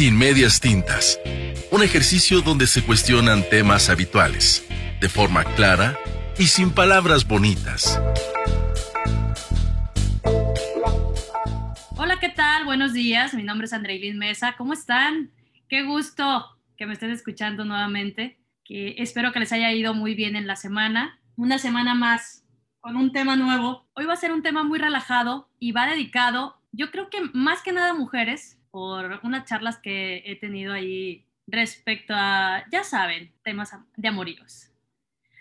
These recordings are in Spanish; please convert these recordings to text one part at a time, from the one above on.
Sin medias tintas. Un ejercicio donde se cuestionan temas habituales, de forma clara y sin palabras bonitas. Hola, ¿qué tal? Buenos días. Mi nombre es Andreilín Mesa. ¿Cómo están? Qué gusto que me estén escuchando nuevamente. Que espero que les haya ido muy bien en la semana. Una semana más con un tema nuevo. Hoy va a ser un tema muy relajado y va dedicado, yo creo que más que nada a mujeres, por unas charlas que he tenido ahí respecto a, ya saben, temas de amoríos.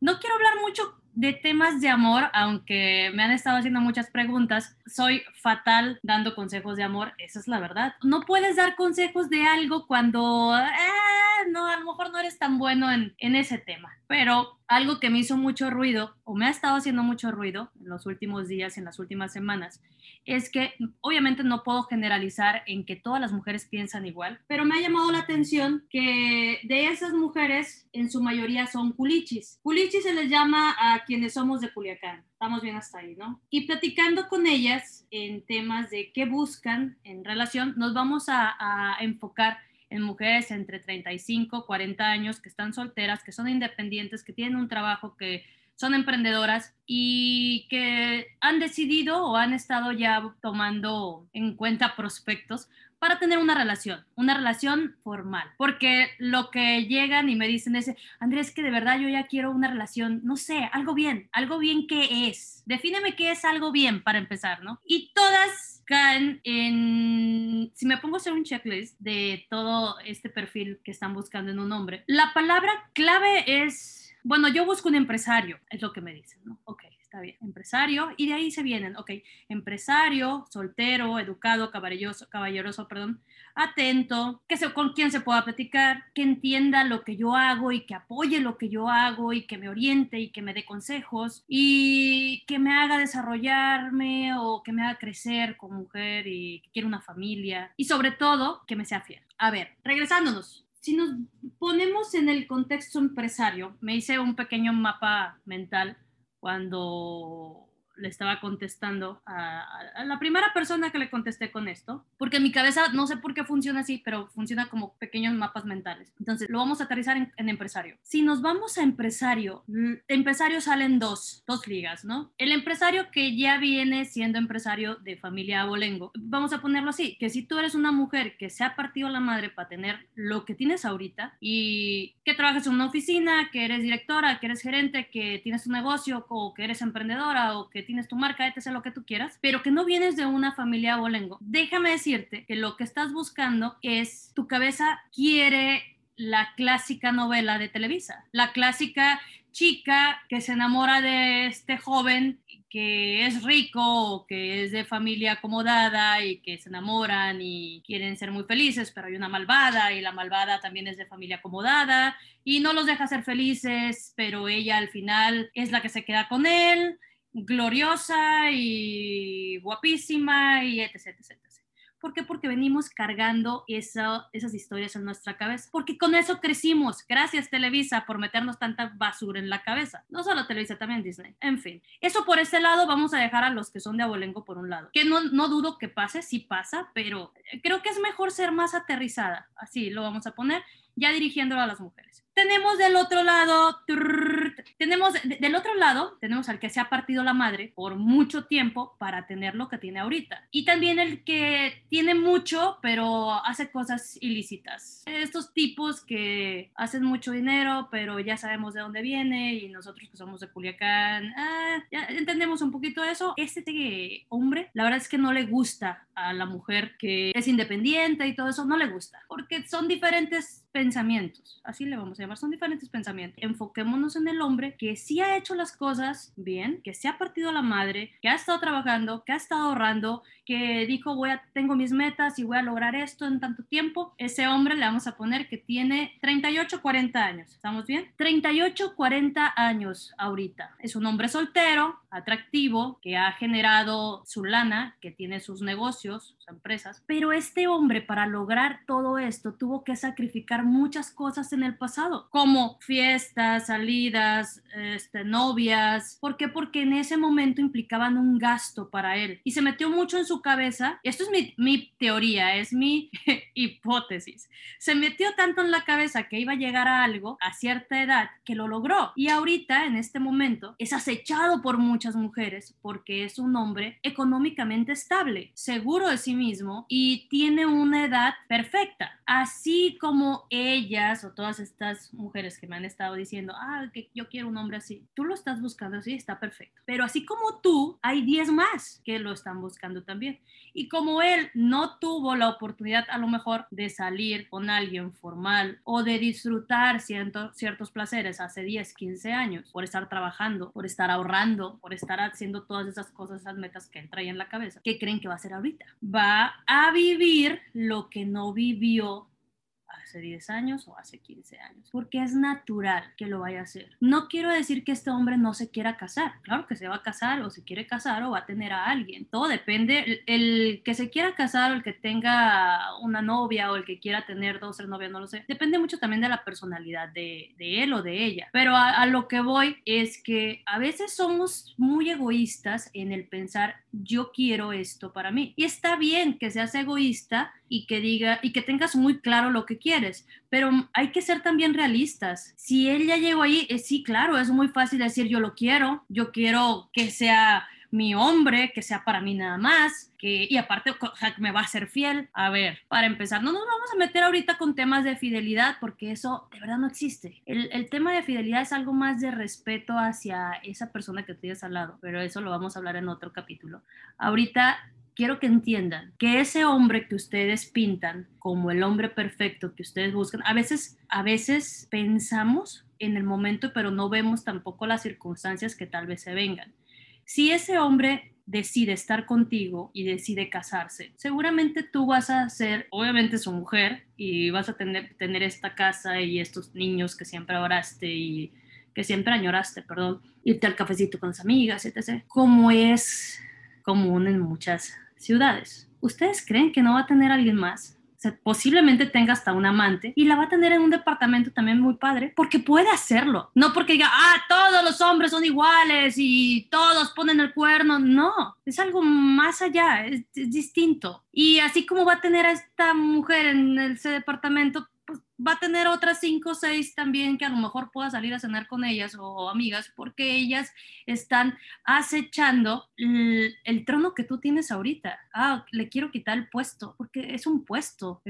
No quiero hablar mucho de temas de amor, aunque me han estado haciendo muchas preguntas, soy fatal dando consejos de amor, esa es la verdad. No puedes dar consejos de algo cuando, eh, no, a lo mejor no eres tan bueno en, en ese tema. Pero algo que me hizo mucho ruido, o me ha estado haciendo mucho ruido en los últimos días, en las últimas semanas, es que obviamente no puedo generalizar en que todas las mujeres piensan igual, pero me ha llamado la atención que de esas mujeres, en su mayoría son culichis. Culichis se les llama a quienes somos de Culiacán. Estamos bien hasta ahí, ¿no? Y platicando con ellas en temas de qué buscan en relación, nos vamos a, a enfocar en mujeres entre 35, 40 años que están solteras, que son independientes, que tienen un trabajo, que son emprendedoras y que han decidido o han estado ya tomando en cuenta prospectos para tener una relación, una relación formal. Porque lo que llegan y me dicen es, Andrés, que de verdad yo ya quiero una relación, no sé, algo bien, algo bien que es. Defíneme qué es algo bien para empezar, ¿no? Y todas caen en, si me pongo a hacer un checklist de todo este perfil que están buscando en un hombre, la palabra clave es, bueno, yo busco un empresario, es lo que me dicen, ¿no? Ok, está bien, empresario, y de ahí se vienen, ok, empresario, soltero, educado, caballeroso, caballeroso perdón, atento, que se, con quien se pueda platicar, que entienda lo que yo hago y que apoye lo que yo hago y que me oriente y que me dé consejos y que me haga desarrollarme o que me haga crecer como mujer y que quiera una familia y sobre todo que me sea fiel. A ver, regresándonos, si nos ponemos en el contexto empresario, me hice un pequeño mapa mental cuando le estaba contestando a, a, la primera persona que le contesté con esto, porque mi cabeza no sé por qué funciona así, pero funciona como pequeños mapas mentales. Entonces, lo vamos a aterrizar en, en empresario. Si nos vamos a empresario, empresario salen dos, dos ligas, ¿no? El empresario que ya viene siendo empresario de familia abolengo, vamos a ponerlo así, que si tú eres una mujer que se ha partido la madre para tener lo que tienes ahorita y que trabajas en una oficina, que eres directora, que eres gerente, que tienes un negocio o que eres emprendedora o que tienes tu marca, etc., lo que tú quieras, pero que no vienes de una familia abolengo. Déjame decirte que lo que estás buscando es tu cabeza quiere la clásica novela de Televisa, la clásica chica que se enamora de este joven que es rico que es de familia acomodada y que se enamoran y quieren ser muy felices, pero hay una malvada y la malvada también es de familia acomodada y no los deja ser felices, pero ella al final es la que se queda con él gloriosa y guapísima y etc, etc, etc. ¿Por qué? Porque venimos cargando esa, esas historias en nuestra cabeza. Porque con eso crecimos. Gracias Televisa por meternos tanta basura en la cabeza. No solo Televisa, también Disney. En fin, eso por ese lado vamos a dejar a los que son de abolengo por un lado. Que no, no dudo que pase, sí pasa, pero creo que es mejor ser más aterrizada. Así lo vamos a poner, ya dirigiéndolo a las mujeres. Tenemos del otro lado, trrr, tenemos del otro lado, tenemos al que se ha partido la madre por mucho tiempo para tener lo que tiene ahorita. Y también el que tiene mucho, pero hace cosas ilícitas. Estos tipos que hacen mucho dinero, pero ya sabemos de dónde viene y nosotros que somos de Culiacán, ah, ya entendemos un poquito eso. Este hombre, la verdad es que no le gusta a la mujer que es independiente y todo eso, no le gusta, porque son diferentes pensamientos, así le vamos a llamar, son diferentes pensamientos. Enfoquémonos en el hombre que sí ha hecho las cosas bien, que se ha partido la madre, que ha estado trabajando, que ha estado ahorrando, que dijo, voy a, tengo mis metas y voy a lograr esto en tanto tiempo. Ese hombre le vamos a poner que tiene 38, 40 años, ¿estamos bien? 38, 40 años ahorita. Es un hombre soltero, atractivo, que ha generado su lana, que tiene sus negocios, sus empresas. Pero este hombre para lograr todo esto tuvo que sacrificar muchas cosas en el pasado, como fiestas, salidas, este, novias. ¿Por qué? Porque en ese momento implicaban un gasto para él. Y se metió mucho en su cabeza. Esto es mi, mi teoría, es mi hipótesis. Se metió tanto en la cabeza que iba a llegar a algo a cierta edad que lo logró. Y ahorita, en este momento, es acechado por muchas mujeres porque es un hombre económicamente estable, seguro de sí mismo y tiene una edad perfecta. Así como ellas o todas estas mujeres que me han estado diciendo, ah, que yo quiero un hombre así, tú lo estás buscando así, está perfecto. Pero así como tú, hay 10 más que lo están buscando también. Y como él no tuvo la oportunidad a lo mejor de salir con alguien formal o de disfrutar ciertos placeres hace 10, 15 años por estar trabajando, por estar ahorrando, por estar haciendo todas esas cosas, esas metas que él traía en la cabeza, ¿qué creen que va a hacer ahorita? Va a vivir lo que no vivió hace 10 años o hace 15 años, porque es natural que lo vaya a hacer. No quiero decir que este hombre no se quiera casar, claro que se va a casar o se quiere casar o va a tener a alguien, todo depende, el, que se quiera casar o el que tenga una novia o el que quiera tener dos tres novias, no lo sé, depende mucho también de la personalidad de, de él o de ella, pero a lo que voy es que a veces somos muy egoístas en el pensar yo quiero esto para mí y está bien que seas egoísta y que diga y que tengas muy claro lo que quieres, pero hay que ser también realistas. Si él ya llegó ahí, eh, sí, claro, es muy fácil decir yo lo quiero, yo quiero que sea mi hombre, que sea para mí nada más, que, y aparte me va a ser fiel. A ver, para empezar, no nos vamos a meter ahorita con temas de fidelidad porque eso de verdad no existe. El, el tema de fidelidad es algo más de respeto hacia esa persona que tienes al lado, pero eso lo vamos a hablar en otro capítulo. Ahorita quiero que entiendan que ese hombre que ustedes pintan como el hombre perfecto que ustedes buscan, a veces, a veces pensamos en el momento, pero no vemos tampoco las circunstancias que tal vez se vengan. Si ese hombre decide estar contigo y decide casarse, seguramente tú vas a ser, obviamente su mujer, y vas a tener, esta casa y estos niños que siempre adoraste y que siempre añoraste, perdón, irte al cafecito con las amigas, etc. Como es común en muchas ciudades. ¿Ustedes creen que no va a tener alguien más? Posiblemente tenga hasta un amante y la va a tener en un departamento también muy padre porque puede hacerlo. No porque diga, ah, todos los hombres son iguales y todos ponen el cuerno. No, es algo más allá, es, es distinto. Y así como va a tener a esta mujer en ese departamento, pues, va a tener otras cinco o seis también que a lo mejor pueda salir a cenar con ellas o amigas porque ellas están acechando el, trono que tú tienes ahorita. Ah, le quiero quitar el puesto porque es un puesto.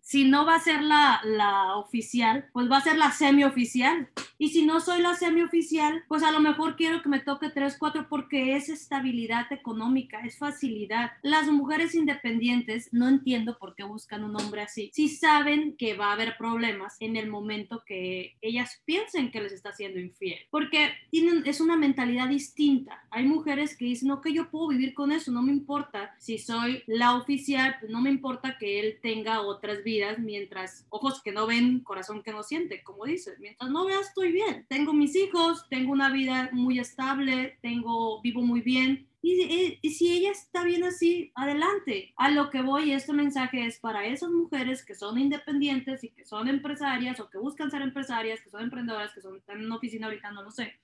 si no va a ser la, la oficial, pues va a ser la semioficial. Y si no soy la semioficial, pues a lo mejor quiero que me toque tres, cuatro porque es estabilidad económica, es facilidad. Las mujeres independientes no entiendo por qué buscan un hombre así. Si saben que va haber problemas en el momento que ellas piensen que les está siendo infiel, porque tienen, es una mentalidad distinta. Hay mujeres que dicen, que yo puedo vivir con eso, no me importa si soy la oficial, no me importa que él tenga otras vidas mientras ojos que no ven, corazón que no siente, como dice, mientras no veas estoy bien, tengo mis hijos, tengo una vida muy estable, tengo, vivo muy bien, y, si ella está bien así, adelante. A lo que voy, este mensaje es para esas mujeres que son independientes y que son empresarias o que buscan ser empresarias, que son emprendedoras, que son, están en una oficina ahorita, no lo sé.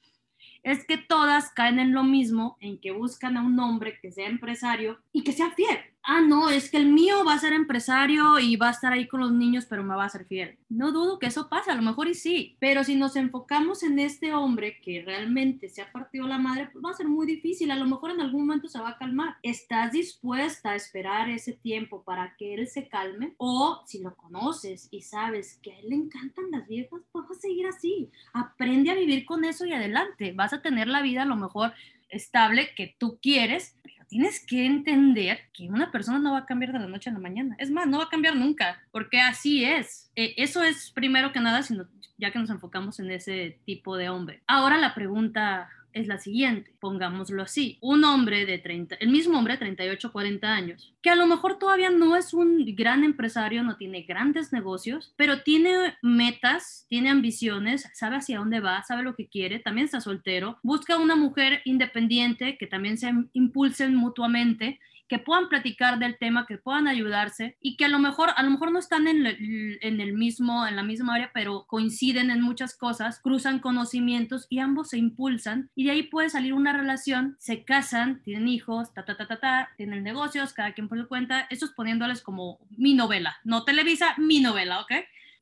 Es que todas caen en lo mismo, en que buscan a un hombre que sea empresario y que sea fiel ah, no, es que el mío va a ser empresario y va a estar ahí con los niños, pero me va a ser fiel. No dudo que eso pase, a lo mejor y sí, pero si nos enfocamos en este hombre que realmente se ha partido la madre, pues va a ser muy difícil, a lo mejor en algún momento se va a calmar. ¿Estás dispuesta a esperar ese tiempo para que él se calme? O si lo conoces y sabes que a él le encantan las viejas, pues a seguir así. Aprende a vivir con eso y adelante. Vas a tener la vida a lo mejor estable que tú quieres, tienes que entender que una persona no va a cambiar de la noche a la mañana. Es más, no va a cambiar nunca, porque así es. E, eso es primero que nada, sino ya que nos enfocamos en ese tipo de hombre. Ahora la pregunta es la siguiente, pongámoslo así, un hombre de 30, el mismo hombre, 38, 40 años, que a lo mejor todavía no es un gran empresario, no tiene grandes negocios, pero tiene metas, tiene ambiciones, sabe hacia dónde va, sabe lo que quiere, también está soltero, busca una mujer independiente que también se impulsen mutuamente que puedan platicar del tema, que puedan ayudarse y que a lo mejor, a lo mejor no están en, en, el mismo, en la misma área, pero coinciden en muchas cosas, cruzan conocimientos y ambos se impulsan y de ahí puede salir una relación, se casan, tienen hijos, ta, ta, ta, ta, ta, tienen negocios, cada quien por su cuenta, eso es poniéndoles como mi novela, no Televisa, mi novela, ¿ok?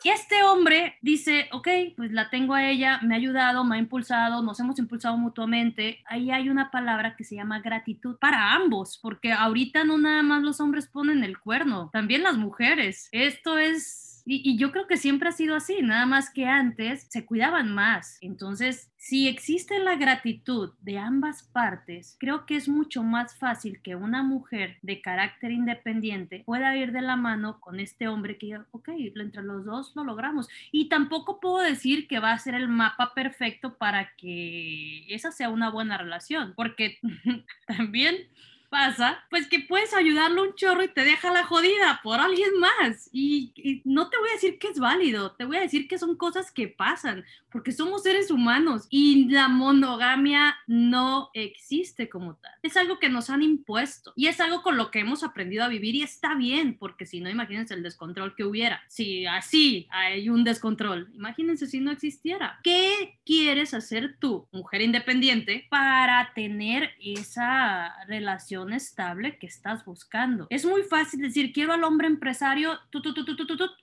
Y este hombre dice, ok, pues la tengo a ella, me ha ayudado, me ha impulsado, nos hemos impulsado mutuamente. Ahí hay una palabra que se llama gratitud para ambos, porque ahorita no nada más los hombres ponen el cuerno, también las mujeres. Esto es y, yo creo que siempre ha sido así, nada más que antes se cuidaban más. Entonces, si existe la gratitud de ambas partes, creo que es mucho más fácil que una mujer de carácter independiente pueda ir de la mano con este hombre que diga, ok, entre los dos lo logramos. Y tampoco puedo decir que va a ser el mapa perfecto para que esa sea una buena relación, porque también pasa, pues que puedes ayudarle un chorro y te deja la jodida por alguien más. Y, no te voy a decir que es válido, te voy a decir que son cosas que pasan, porque somos seres humanos y la monogamia no existe como tal. Es algo que nos han impuesto y es algo con lo que hemos aprendido a vivir y está bien, porque si no, imagínense el descontrol que hubiera. Si así hay un descontrol, imagínense si no existiera. ¿Qué quieres hacer tú, mujer independiente, para tener esa relación? Estable que estás buscando. Es muy fácil decir, quiero al hombre empresario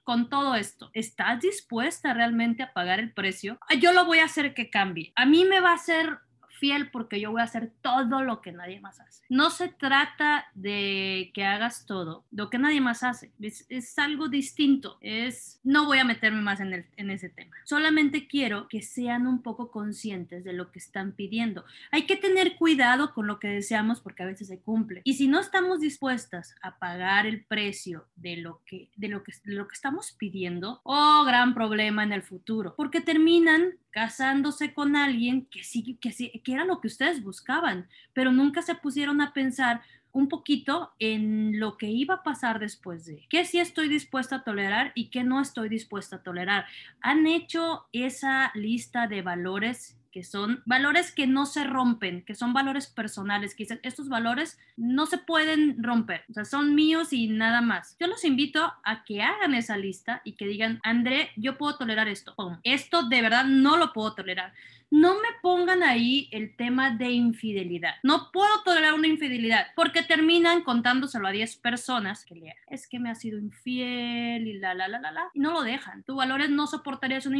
con todo esto. ¿Estás dispuesta realmente a pagar el precio? Yo lo voy a hacer que cambie. A mí me va a hacer fiel porque yo voy a hacer todo lo que nadie más hace. No se trata de que hagas todo lo que nadie más hace. Es, algo distinto. Es, no voy a meterme más en, el, en ese tema. Solamente quiero que sean un poco conscientes de lo que están pidiendo. Hay que tener cuidado con lo que deseamos porque a veces se cumple. Y si no estamos dispuestas a pagar el precio de lo que, de lo que, de lo que estamos pidiendo, oh, gran problema en el futuro. Porque terminan casándose con alguien que sí, que sí, que era lo que ustedes buscaban, pero nunca se pusieron a pensar un poquito en lo que iba a pasar después de qué sí estoy dispuesta a tolerar y qué no estoy dispuesta a tolerar. Han hecho esa lista de valores que son valores que no se rompen, que son valores personales, que dicen, estos valores no se pueden romper, o sea, son míos y nada más. Yo los invito a que hagan esa lista y que digan, André, yo puedo tolerar esto, esto de verdad no lo puedo tolerar no me pongan ahí el tema de infidelidad. No puedo tolerar una infidelidad porque terminan contándoselo a 10 personas que le, es que me ha sido infiel y la, la, la, la, la, y no lo dejan. Tu valores no soportarías una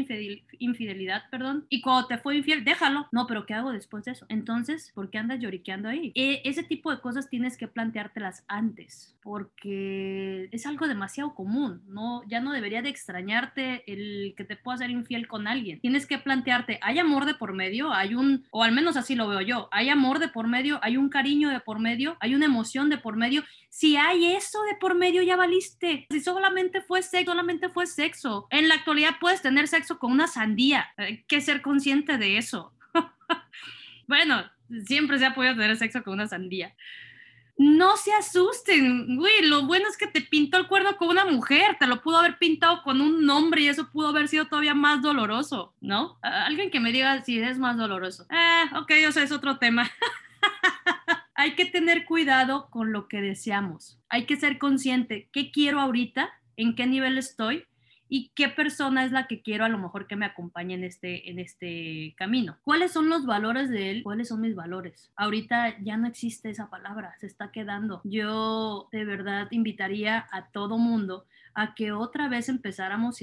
infidelidad, perdón, y cuando te fue infiel, déjalo. No, pero ¿qué hago después de eso? Entonces, ¿por qué andas lloriqueando ahí? E, ese tipo de cosas tienes que planteártelas antes porque es algo demasiado común, ¿no? Ya no debería de extrañarte el que te pueda ser infiel con alguien. Tienes que plantearte, ¿hay amor de por medio? ¿Hay un, o al menos así lo veo yo, ¿hay amor de por medio? ¿Hay un cariño de por medio? ¿Hay una emoción de por medio? Si hay eso de por medio, ya valiste. Si solamente fue sexo, solamente fue sexo. En la actualidad puedes tener sexo con una sandía. Hay que ser consciente de eso. bueno, siempre se ha podido tener sexo con una sandía no se asusten, güey, lo bueno es que te pintó el cuerno con una mujer, te lo pudo haber pintado con un hombre y eso pudo haber sido todavía más doloroso, ¿no? Alguien que me diga si es más doloroso. Eh, ok, o sea, es otro tema. Hay que tener cuidado con lo que deseamos. Hay que ser consciente, ¿qué quiero ahorita? ¿En qué nivel estoy? Y qué persona es la que quiero a lo mejor que me acompañe en este, en este camino. ¿Cuáles son los valores de él? ¿Cuáles son mis valores? Ahorita ya no existe esa palabra, se está quedando. Yo de verdad invitaría a todo mundo a que otra vez empezáramos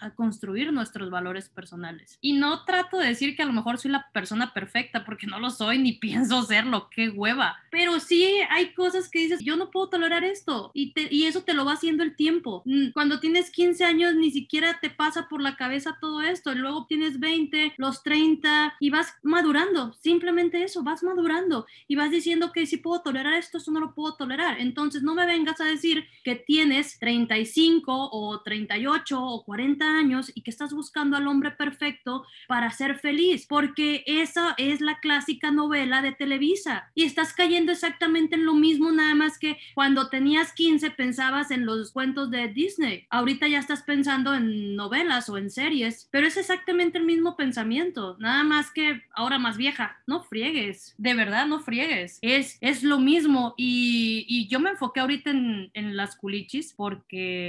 a, construir nuestros valores personales. Y no trato de decir que a lo mejor soy la persona perfecta, porque no lo soy ni pienso serlo, qué hueva. Pero sí hay cosas que dices, yo no puedo tolerar esto. Y, y eso te lo va haciendo el tiempo. Mm, cuando tienes 15 años ni siquiera te pasa por la cabeza todo esto. Y luego tienes 20, los 30 y vas madurando. Simplemente eso, vas madurando. Y vas diciendo que si puedo tolerar esto, eso no lo puedo tolerar. Entonces no me vengas a decir que tienes 35 35 o 38 o 40 años y que estás buscando al hombre perfecto para ser feliz, porque esa es la clásica novela de Televisa y estás cayendo exactamente en lo mismo, nada más que cuando tenías 15 pensabas en los cuentos de Disney, ahorita ya estás pensando en novelas o en series, pero es exactamente el mismo pensamiento, nada más que ahora más vieja, no friegues, de verdad no friegues, es, es lo mismo y, y yo me enfoqué ahorita en, en las culichis porque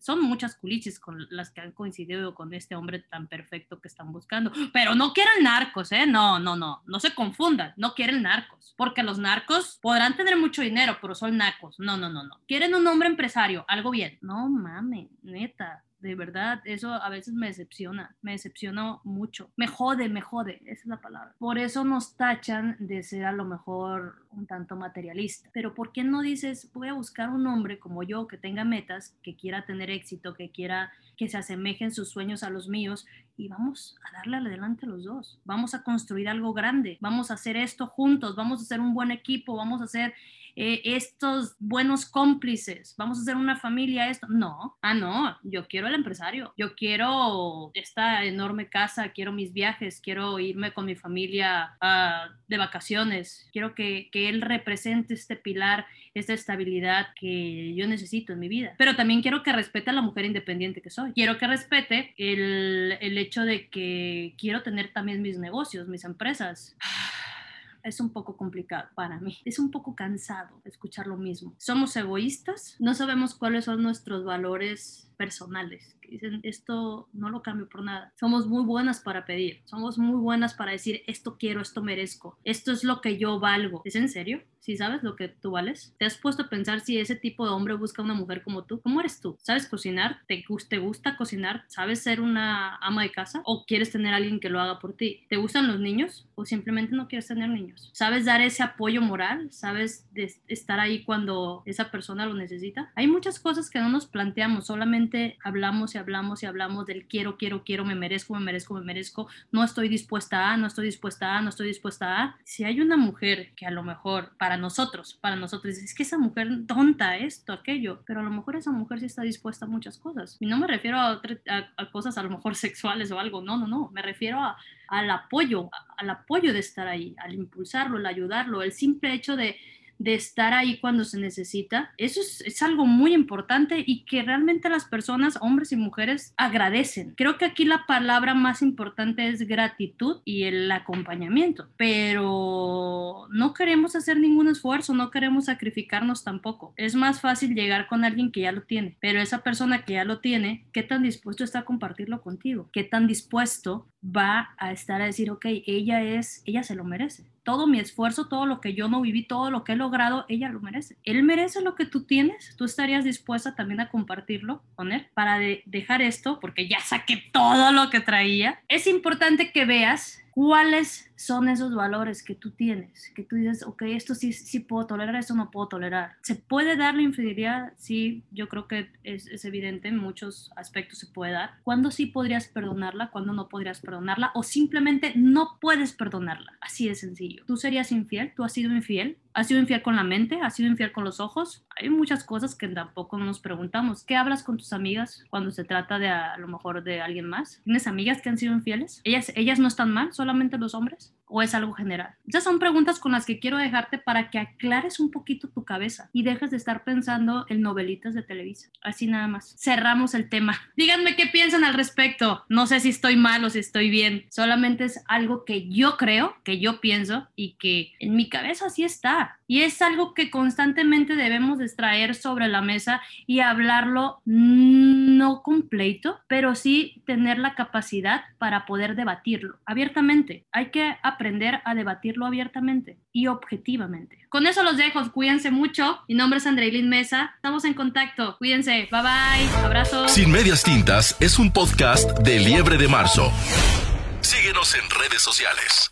son muchas culichis con las que han coincidido con este hombre tan perfecto que están buscando. Pero no quieren narcos, ¿eh? No, no, no, no se confundan, no quieren narcos, porque los narcos podrán tener mucho dinero, pero son nacos. No, no, no, no. Quieren un hombre empresario, algo bien. No mames, neta de verdad, eso a veces me decepciona, me decepciona mucho, me jode, me jode, esa es la palabra. Por eso nos tachan de ser a lo mejor un tanto materialista. Pero ¿por qué no dices, voy a buscar un hombre como yo que tenga metas, que quiera tener éxito, que quiera que se asemejen sus sueños a los míos y vamos a darle adelante a los dos. Vamos a construir algo grande, vamos a hacer esto juntos, vamos a hacer un buen equipo, vamos a hacer eh, estos buenos cómplices, vamos a hacer una familia, esto. No, ah, no, yo quiero el empresario, yo quiero esta enorme casa, quiero mis viajes, quiero irme con mi familia uh, de vacaciones, quiero que, que él represente este pilar, esta estabilidad que yo necesito en mi vida. Pero también quiero que respete a la mujer independiente que soy. Quiero que respete el, el hecho de que quiero tener también mis negocios, mis empresas es un poco complicado para mí. Es un poco cansado escuchar lo mismo. Somos egoístas, no sabemos cuáles son nuestros valores personales. Que dicen, esto no lo cambio por nada. Somos muy buenas para pedir, somos muy buenas para decir, esto quiero, esto merezco, esto es lo que yo valgo. ¿Es en serio? ¿Sí sabes lo que tú vales? ¿Te has puesto a pensar si ese tipo de hombre busca una mujer como tú? ¿Cómo eres tú? ¿Sabes cocinar? ¿Te, te gusta cocinar? ¿Sabes ser una ama de casa? ¿O quieres tener a alguien que lo haga por ti? ¿Te gustan los niños? ¿O simplemente no quieres tener niños? ¿Sabes dar ese apoyo moral? ¿Sabes estar ahí cuando esa persona lo necesita? Hay muchas cosas que no nos planteamos, solamente hablamos y hablamos y hablamos del quiero, quiero, quiero, me merezco, me merezco, me merezco, no estoy dispuesta a, no estoy dispuesta a, no estoy dispuesta a. Si hay una mujer que a lo mejor para nosotros, para nosotros, es que esa mujer tonta, esto, aquello, pero a lo mejor esa mujer sí está dispuesta a muchas cosas. Y no me refiero a, a, cosas a lo mejor sexuales o algo, no, no, no, me refiero a, al apoyo, al apoyo de estar ahí, al impulsarlo, al ayudarlo, el simple hecho de de estar ahí cuando se necesita. Eso es, algo muy importante y que realmente las personas, hombres y mujeres, agradecen. Creo que aquí la palabra más importante es gratitud y el acompañamiento, pero no queremos hacer ningún esfuerzo, no queremos sacrificarnos tampoco. Es más fácil llegar con alguien que ya lo tiene, pero esa persona que ya lo tiene, ¿qué tan dispuesto está a compartirlo contigo? ¿Qué tan dispuesto va a estar a decir, ok, ella es, ella se lo merece? Todo mi esfuerzo, todo lo que yo no viví, todo lo que he logrado, ella lo merece. Él merece lo que tú tienes. Tú estarías dispuesta también a compartirlo con él para dejar esto, porque ya saqué todo lo que traía. Es importante que veas cuáles son esos valores que tú tienes, que tú dices, ok, esto sí, sí puedo tolerar, esto no puedo tolerar. ¿Se puede dar la infidelidad? Sí, yo creo que es, es evidente, en muchos aspectos se puede dar. ¿Cuándo sí podrías perdonarla? ¿Cuándo no podrías perdonarla? O simplemente no puedes perdonarla. Así de sencillo. ¿Tú serías infiel? ¿Tú has sido infiel? ¿Has sido infiel con la mente? ¿Has sido infiel con los ojos? Hay muchas cosas que tampoco nos preguntamos. ¿Qué hablas con tus amigas cuando se trata de a, lo mejor de alguien más? ¿Tienes amigas que han sido infieles? ¿Ellas, ellas no están mal? ¿Solamente los hombres? O es algo general? Esas son preguntas con las que quiero dejarte para que aclares un poquito tu cabeza y dejes de estar pensando en novelitas de Televisa. Así nada más. Cerramos el tema. Díganme qué piensan al respecto. No sé si estoy mal o si estoy bien. Solamente es algo que yo creo, que yo pienso y que en mi cabeza así está. Y es algo que constantemente debemos extraer sobre la mesa y hablarlo no completo, pero sí tener la capacidad para poder debatirlo abiertamente. Hay que aprender a debatirlo abiertamente y objetivamente. Con eso los dejo, cuídense mucho. Mi nombre es Andreilin Mesa, estamos en contacto, cuídense, bye bye, abrazos. Sin medias tintas es un podcast de Liebre de Marzo. Síguenos en redes sociales.